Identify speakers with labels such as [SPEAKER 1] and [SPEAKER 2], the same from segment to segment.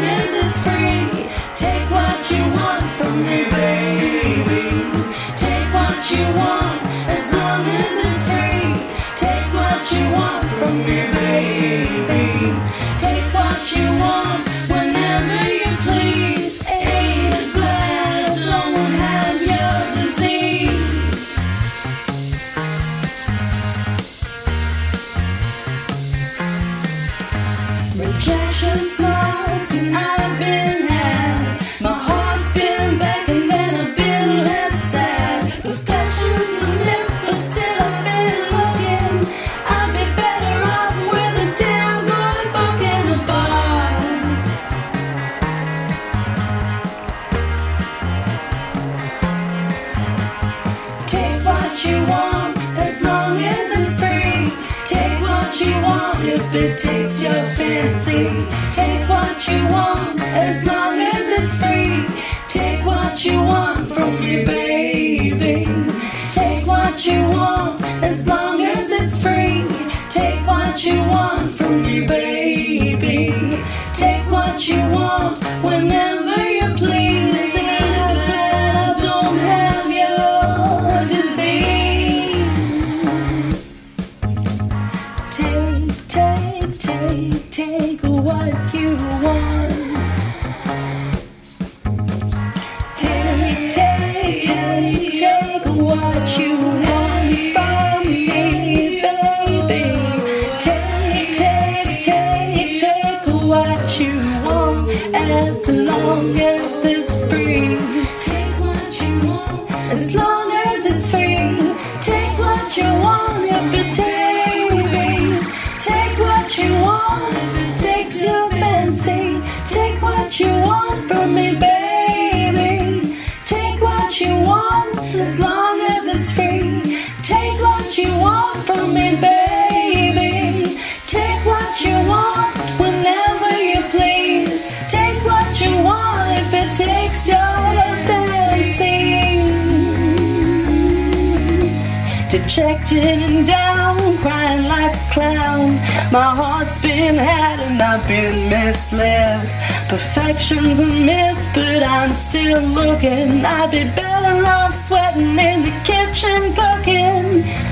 [SPEAKER 1] promises. been misled. Perfection's a myth, but I'm still looking. I'd be better off sweating in the kitchen cooking.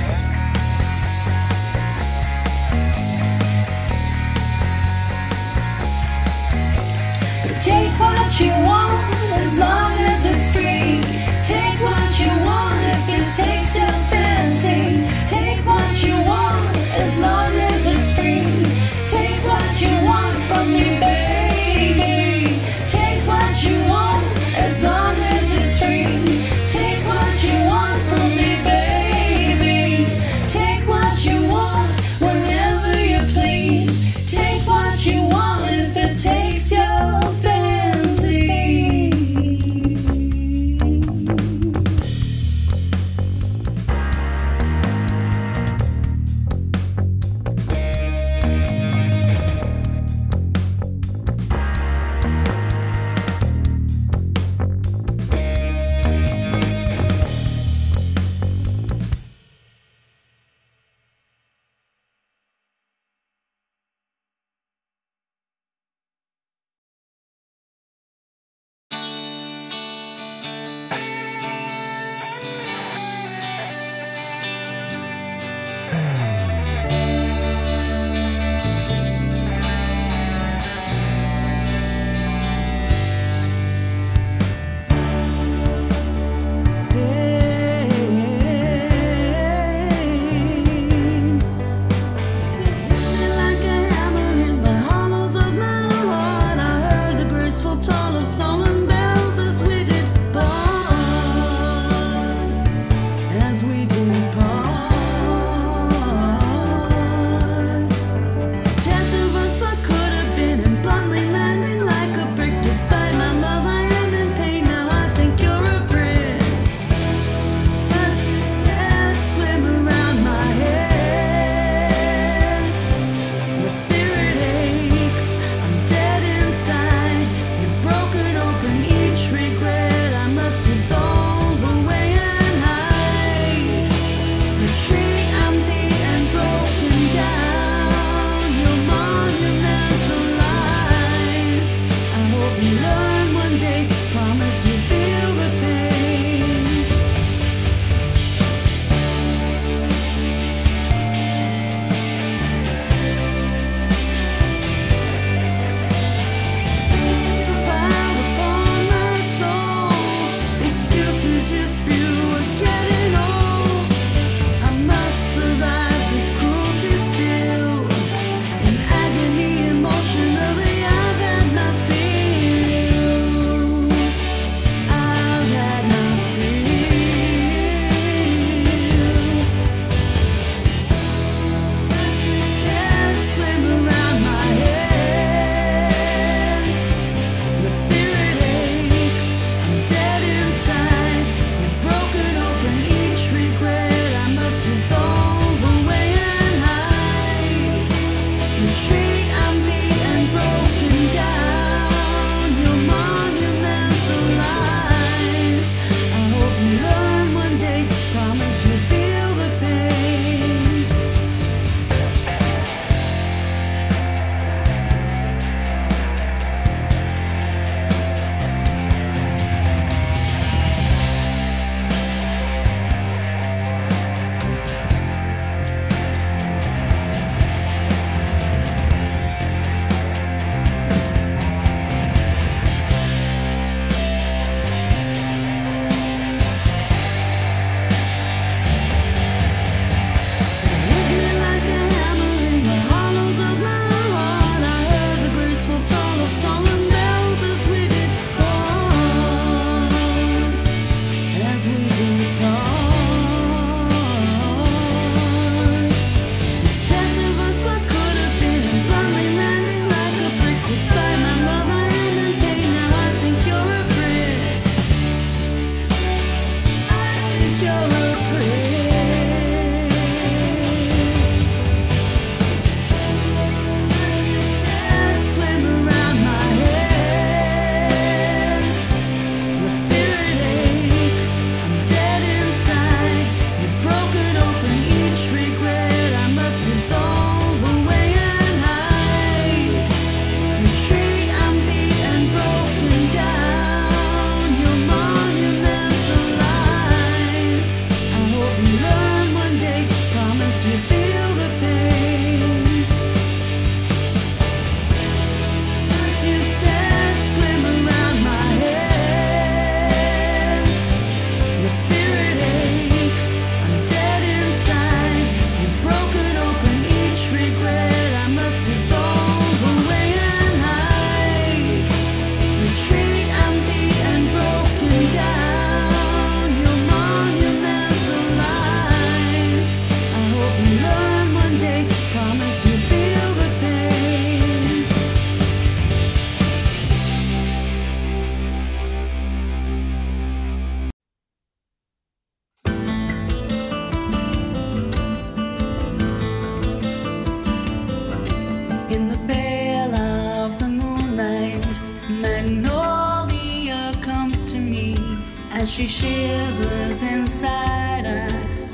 [SPEAKER 1] She shivers inside, I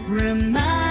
[SPEAKER 1] remind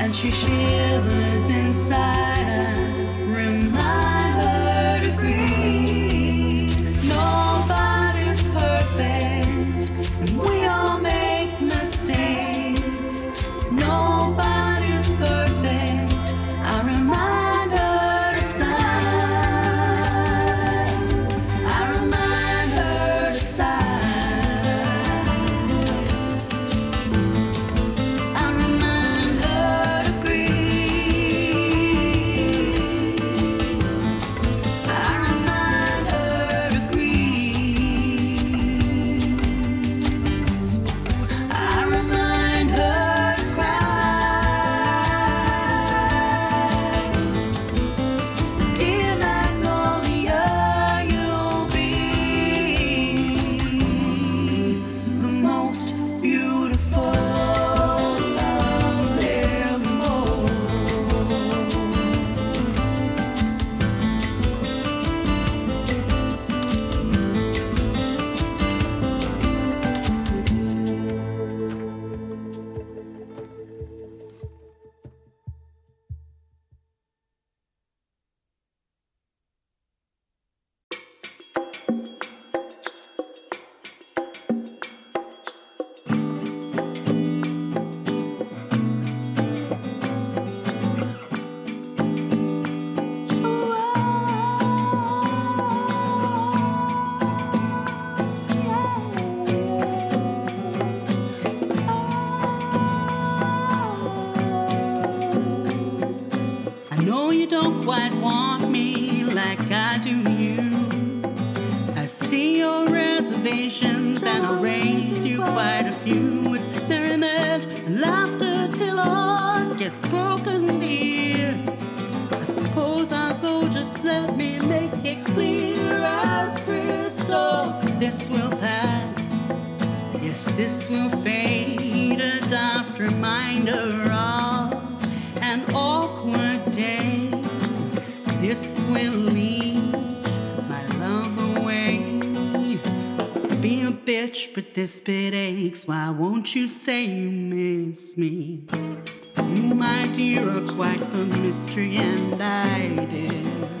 [SPEAKER 1] and she shivers inside. I you don't quite want me like I do you. I see your reservations and I'll raise you quite a few. It's merriment and laughter till heart gets broken, dear. I suppose I'll go, just let me make it clear as crystal. This will pass. Yes, this will fade, a daft reminder of an awkward day. Will my love away. Be a bitch, but this bit aches. Why won't you say you miss me? You, my dear, are quite the mystery, and I did.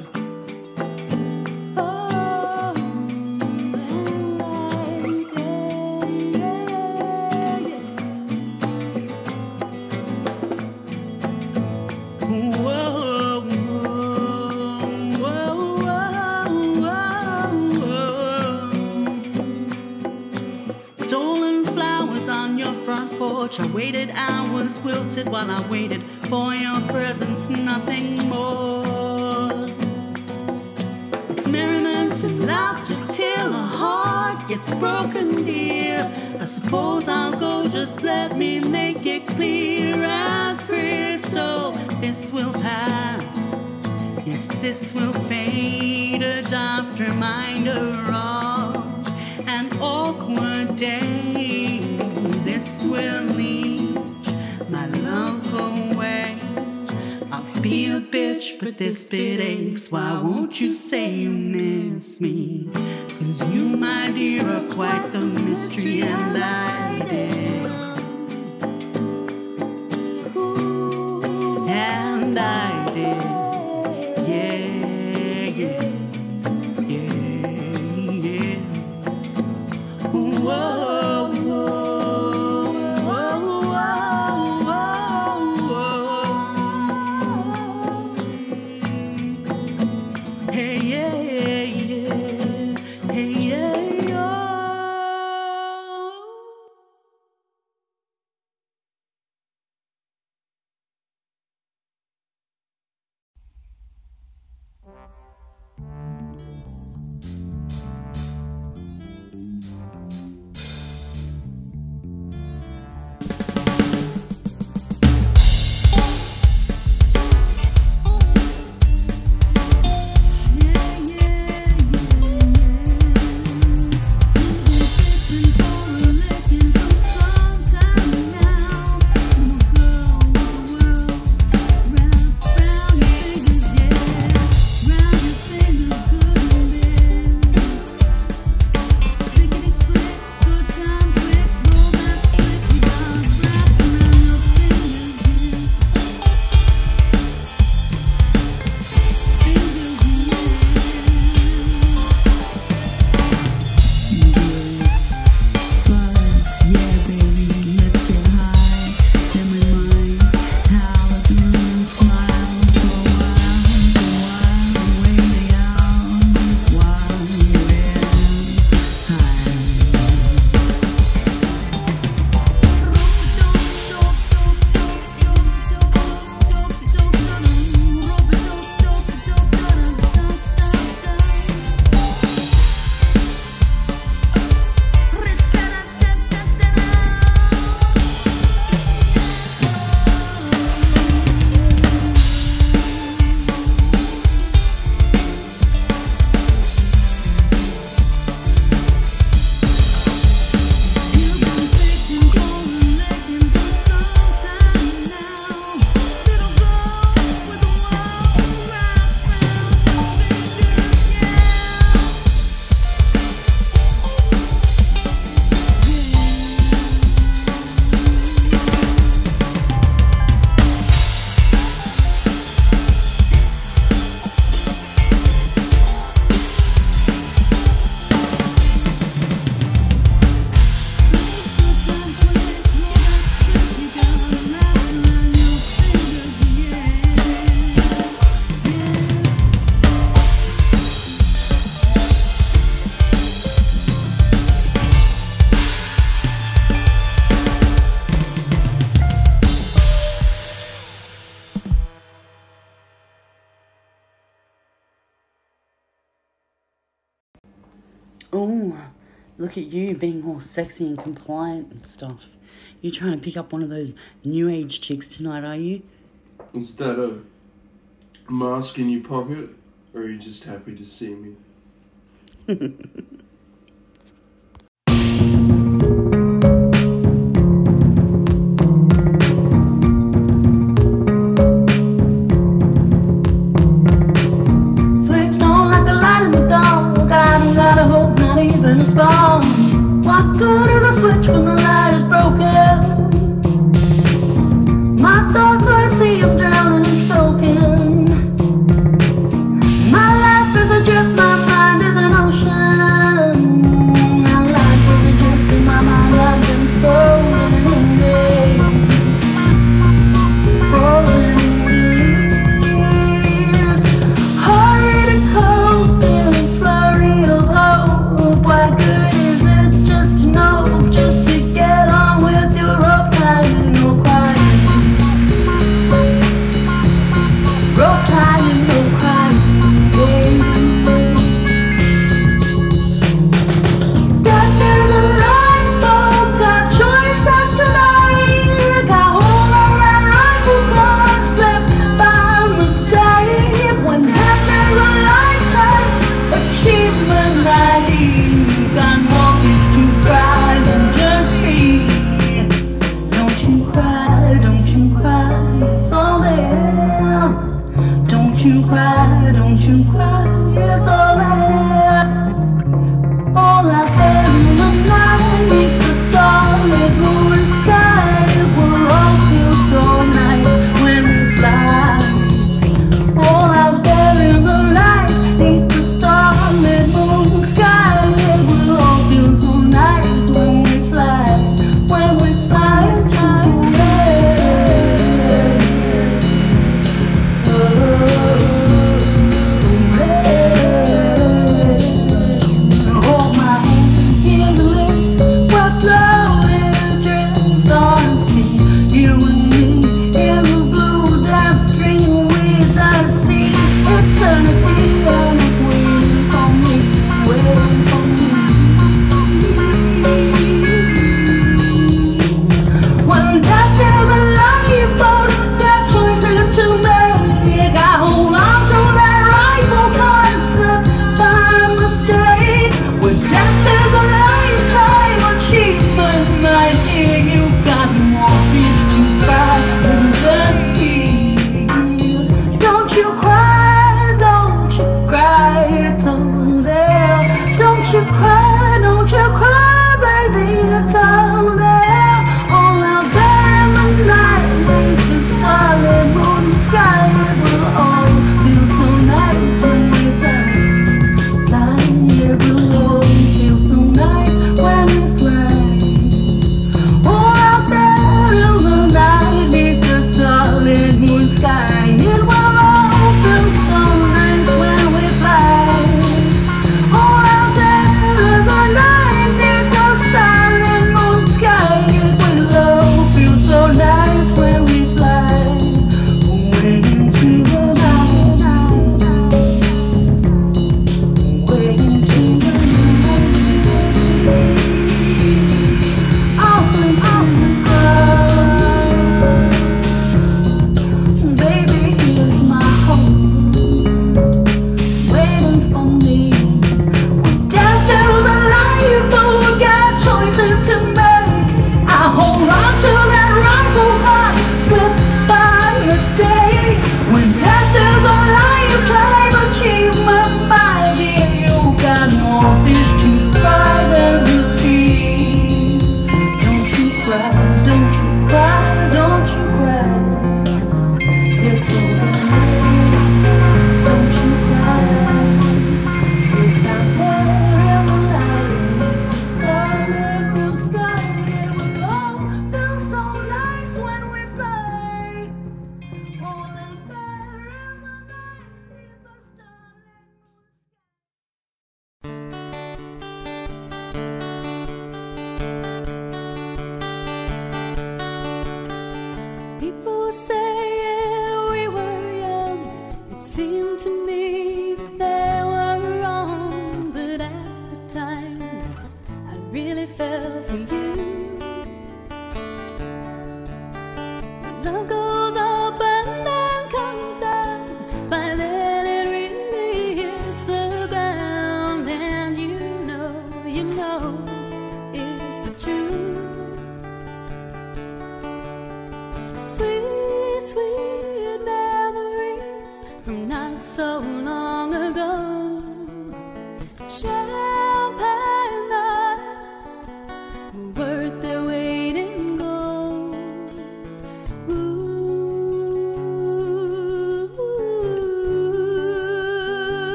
[SPEAKER 1] Porch. I waited hours, wilted while I waited for your presence, nothing more. It's merriment and laughter till a heart gets broken, dear. I suppose I'll go, just let me make it clear as crystal. This will pass. Yes, this will fade, a daft reminder of an awkward day. Will lead my love away. I'll be a bitch, but this bit aches. Why won't you say you miss me? Cause you, my dear, are quite the mystery, and I
[SPEAKER 2] you being all sexy and compliant and stuff. You trying to pick up one of those new age chicks tonight, are you?
[SPEAKER 1] Instead of mask in your pocket, or are you just happy to see me?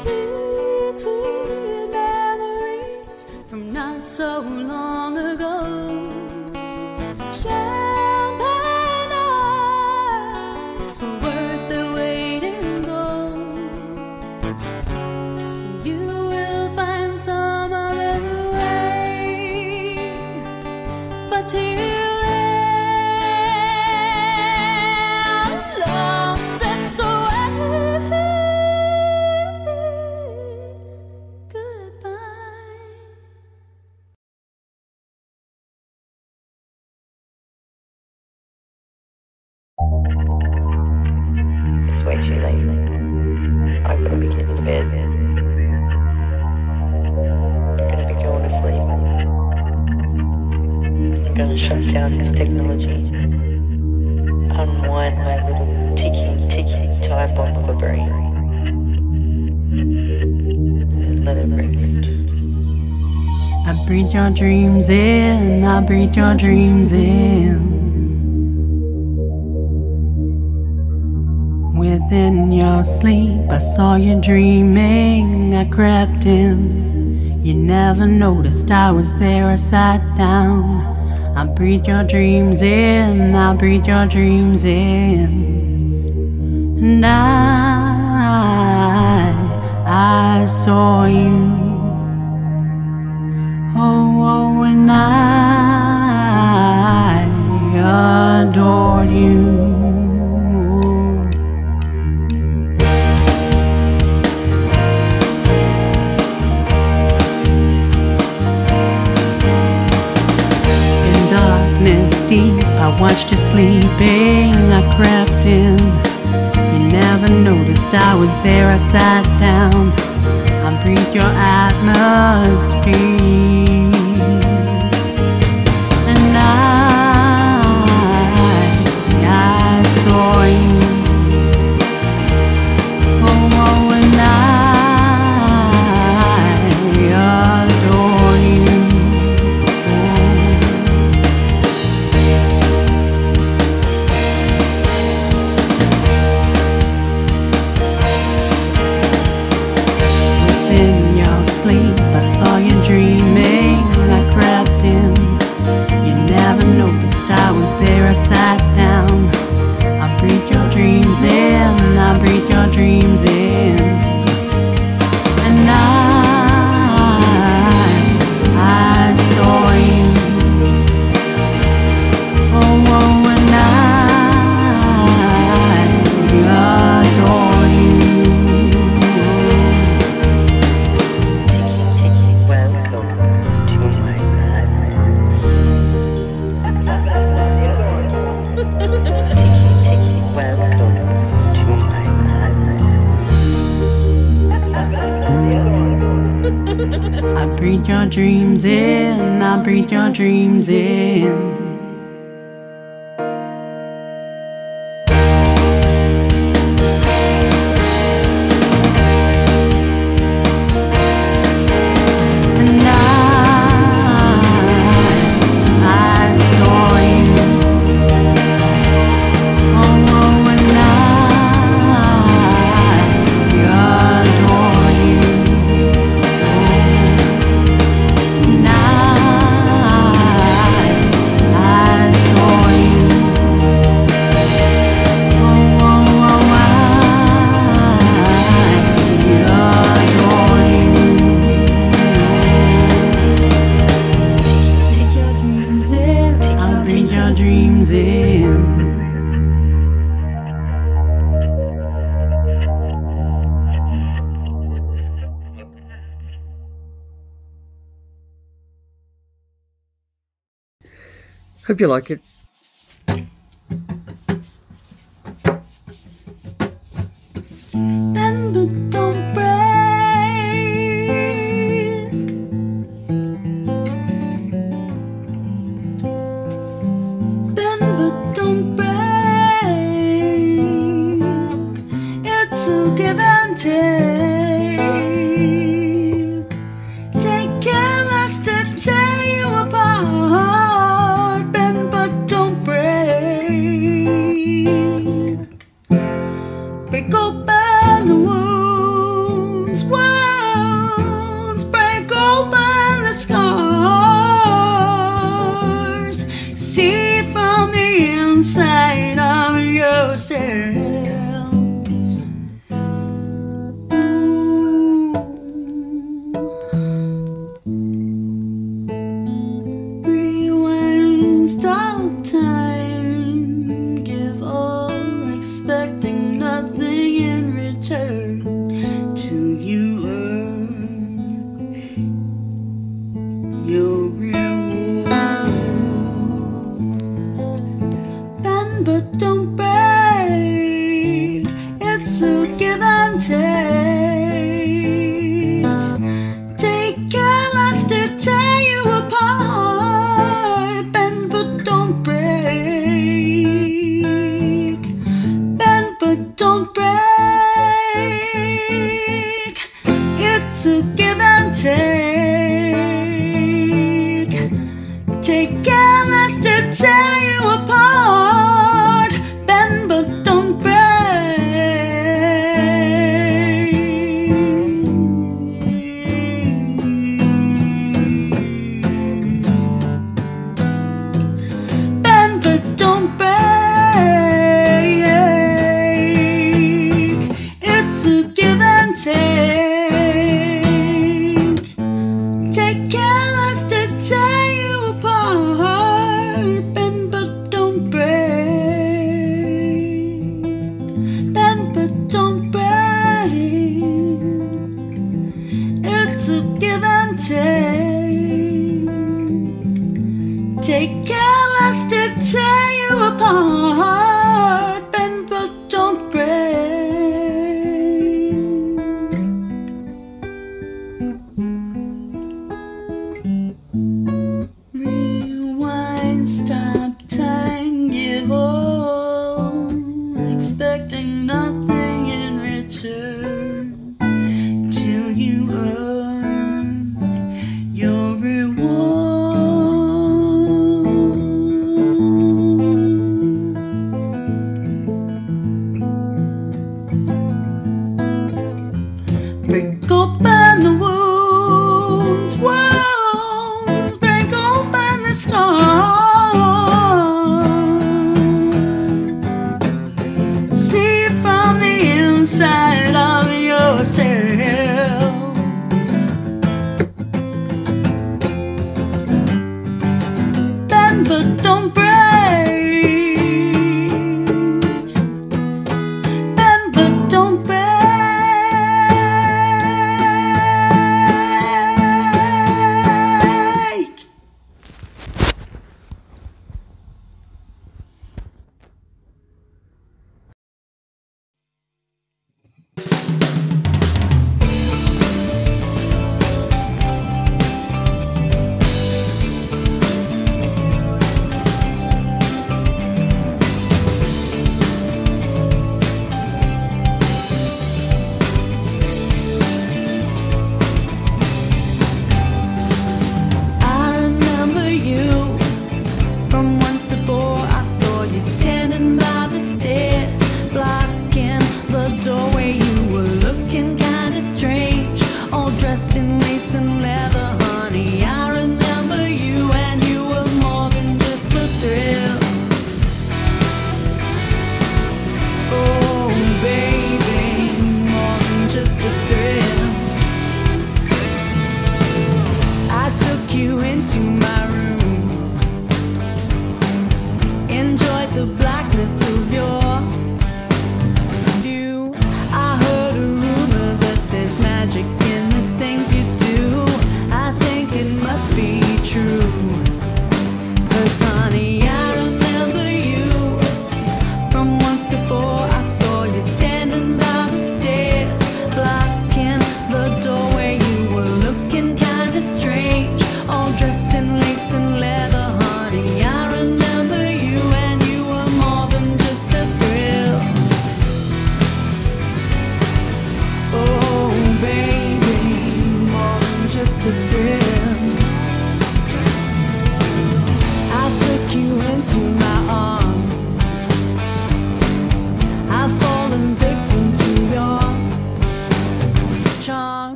[SPEAKER 3] sweet, sweet memories from not so long.
[SPEAKER 1] dreams in. I breathe your dreams in. Within your sleep, I saw you dreaming. I crept in. You never noticed I was there. I sat down. I breathe your dreams in. I breathe your dreams in. And I, I saw you. Oh, oh, and I adore you. deep. I watched you sleeping, I crept in. You never noticed I was there, I sat down. Breathe your atmosphere. And I, I saw you. Your
[SPEAKER 3] dreams in.
[SPEAKER 1] Hope you like it.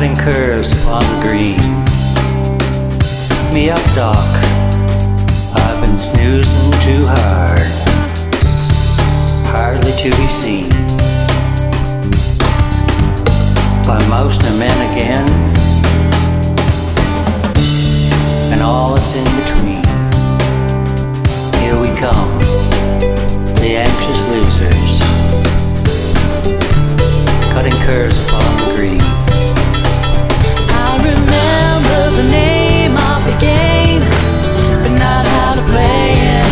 [SPEAKER 4] cutting curves upon the green. Me up, Doc. I've been snoozing too hard, hardly to be seen. By most are men again, and all that's in between. Here we come, the anxious losers cutting curves upon the green.
[SPEAKER 1] I remember the name of the game, but not how to play it.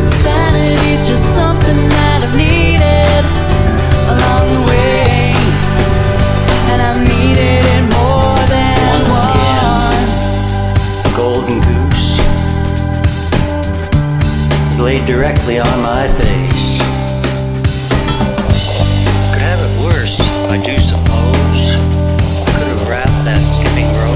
[SPEAKER 1] Insanity's just something that I've needed along the way, and I've needed it more than
[SPEAKER 4] once.
[SPEAKER 1] once.
[SPEAKER 4] the golden goose is laid directly on my face. singing.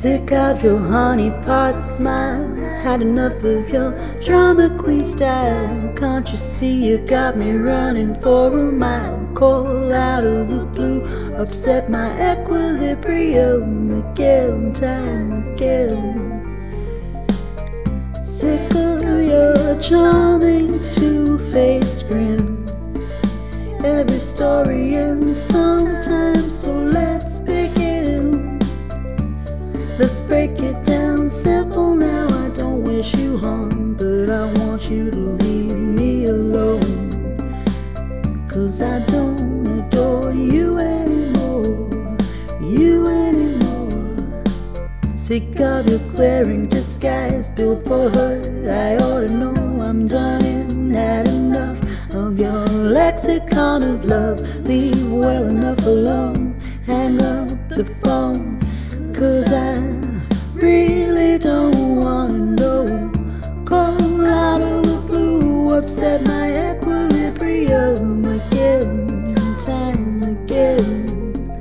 [SPEAKER 1] Sick of your honey pot smile. Had enough of your drama queen style. Can't you see you got me running for a mile? Call out of the blue, upset my equilibrium again, time again. Sick of your charming two-faced grin. Every story ends sometimes, so let's begin. Let's break it down simple now. I don't wish you harm, but I want you to leave me alone. Cause I don't adore you anymore. You anymore. Sick of your glaring disguise built for her. I ought to know I'm done and had enough of your lexicon of love. Leave well enough alone. Hang up the phone. Cause I really don't wanna know. Call out of the blue, upset my equilibrium again, time again.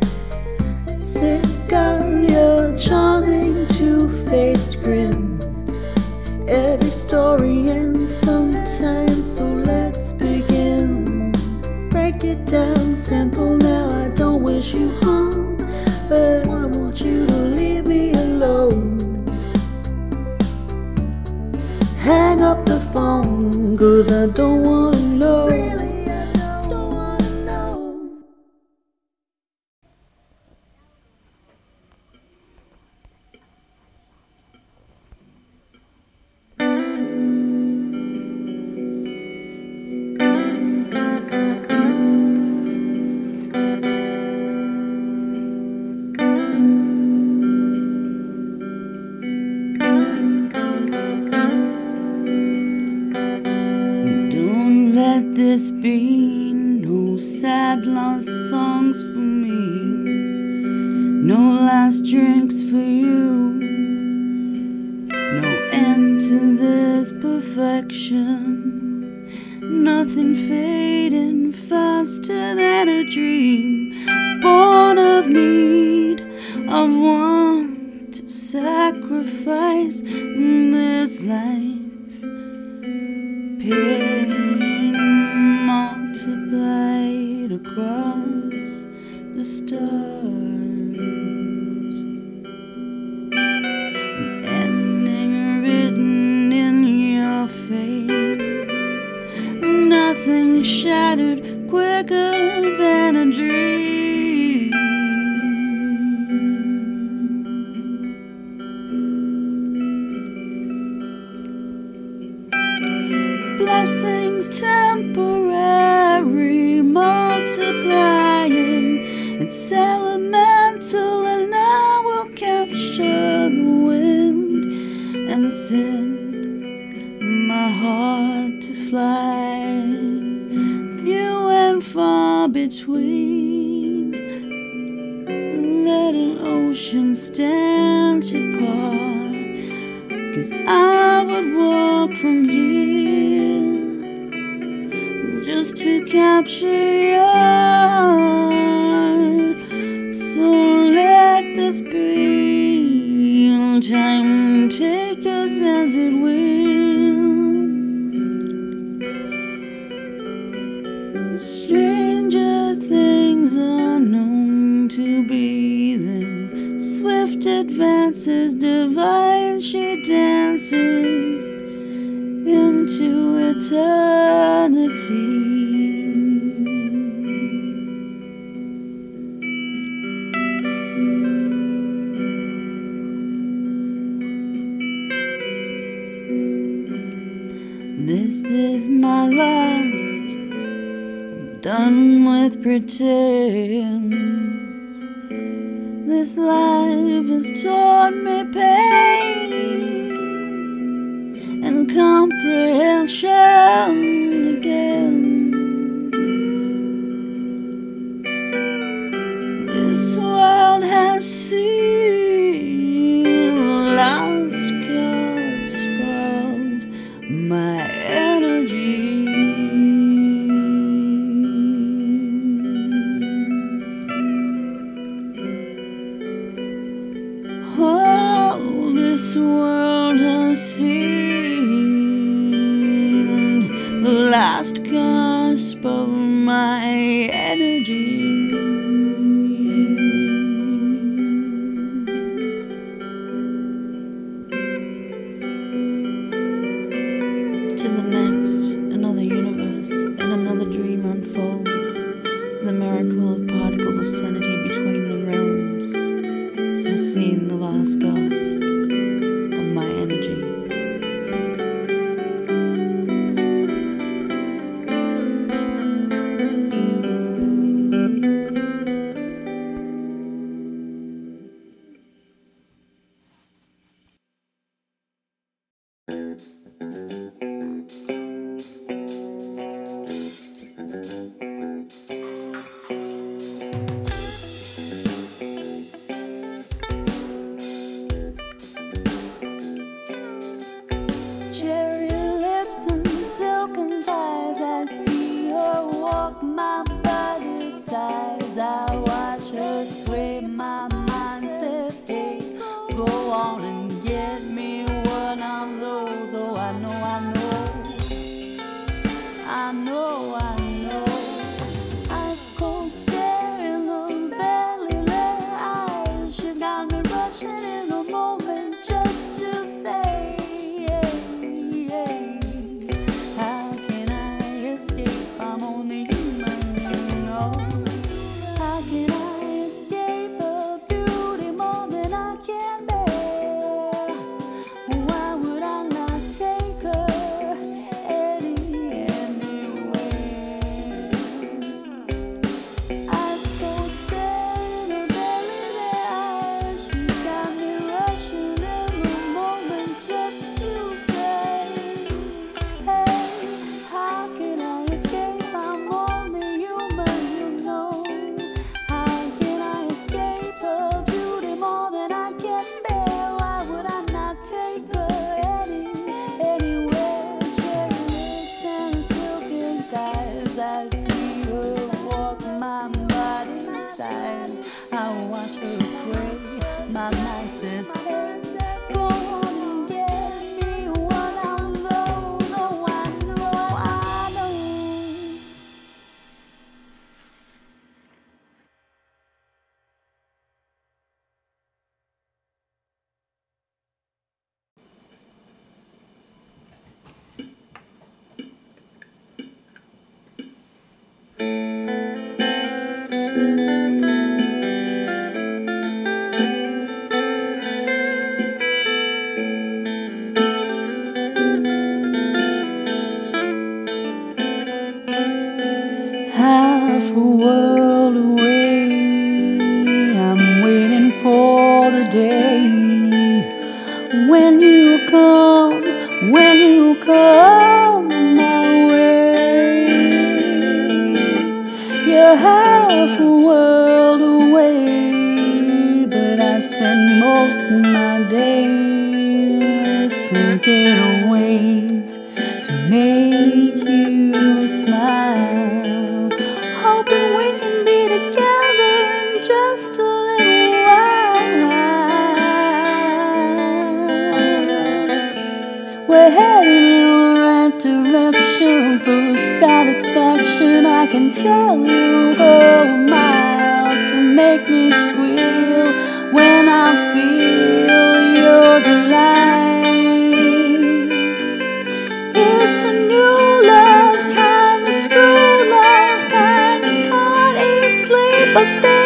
[SPEAKER 1] Sick of your charming two-faced grin. Every story ends sometimes, so let's begin. Break it down simple now. I don't wish you harm, but Hang up the phone, cause I don't wanna know.
[SPEAKER 5] Capture your
[SPEAKER 3] but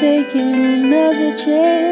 [SPEAKER 1] taking another chance.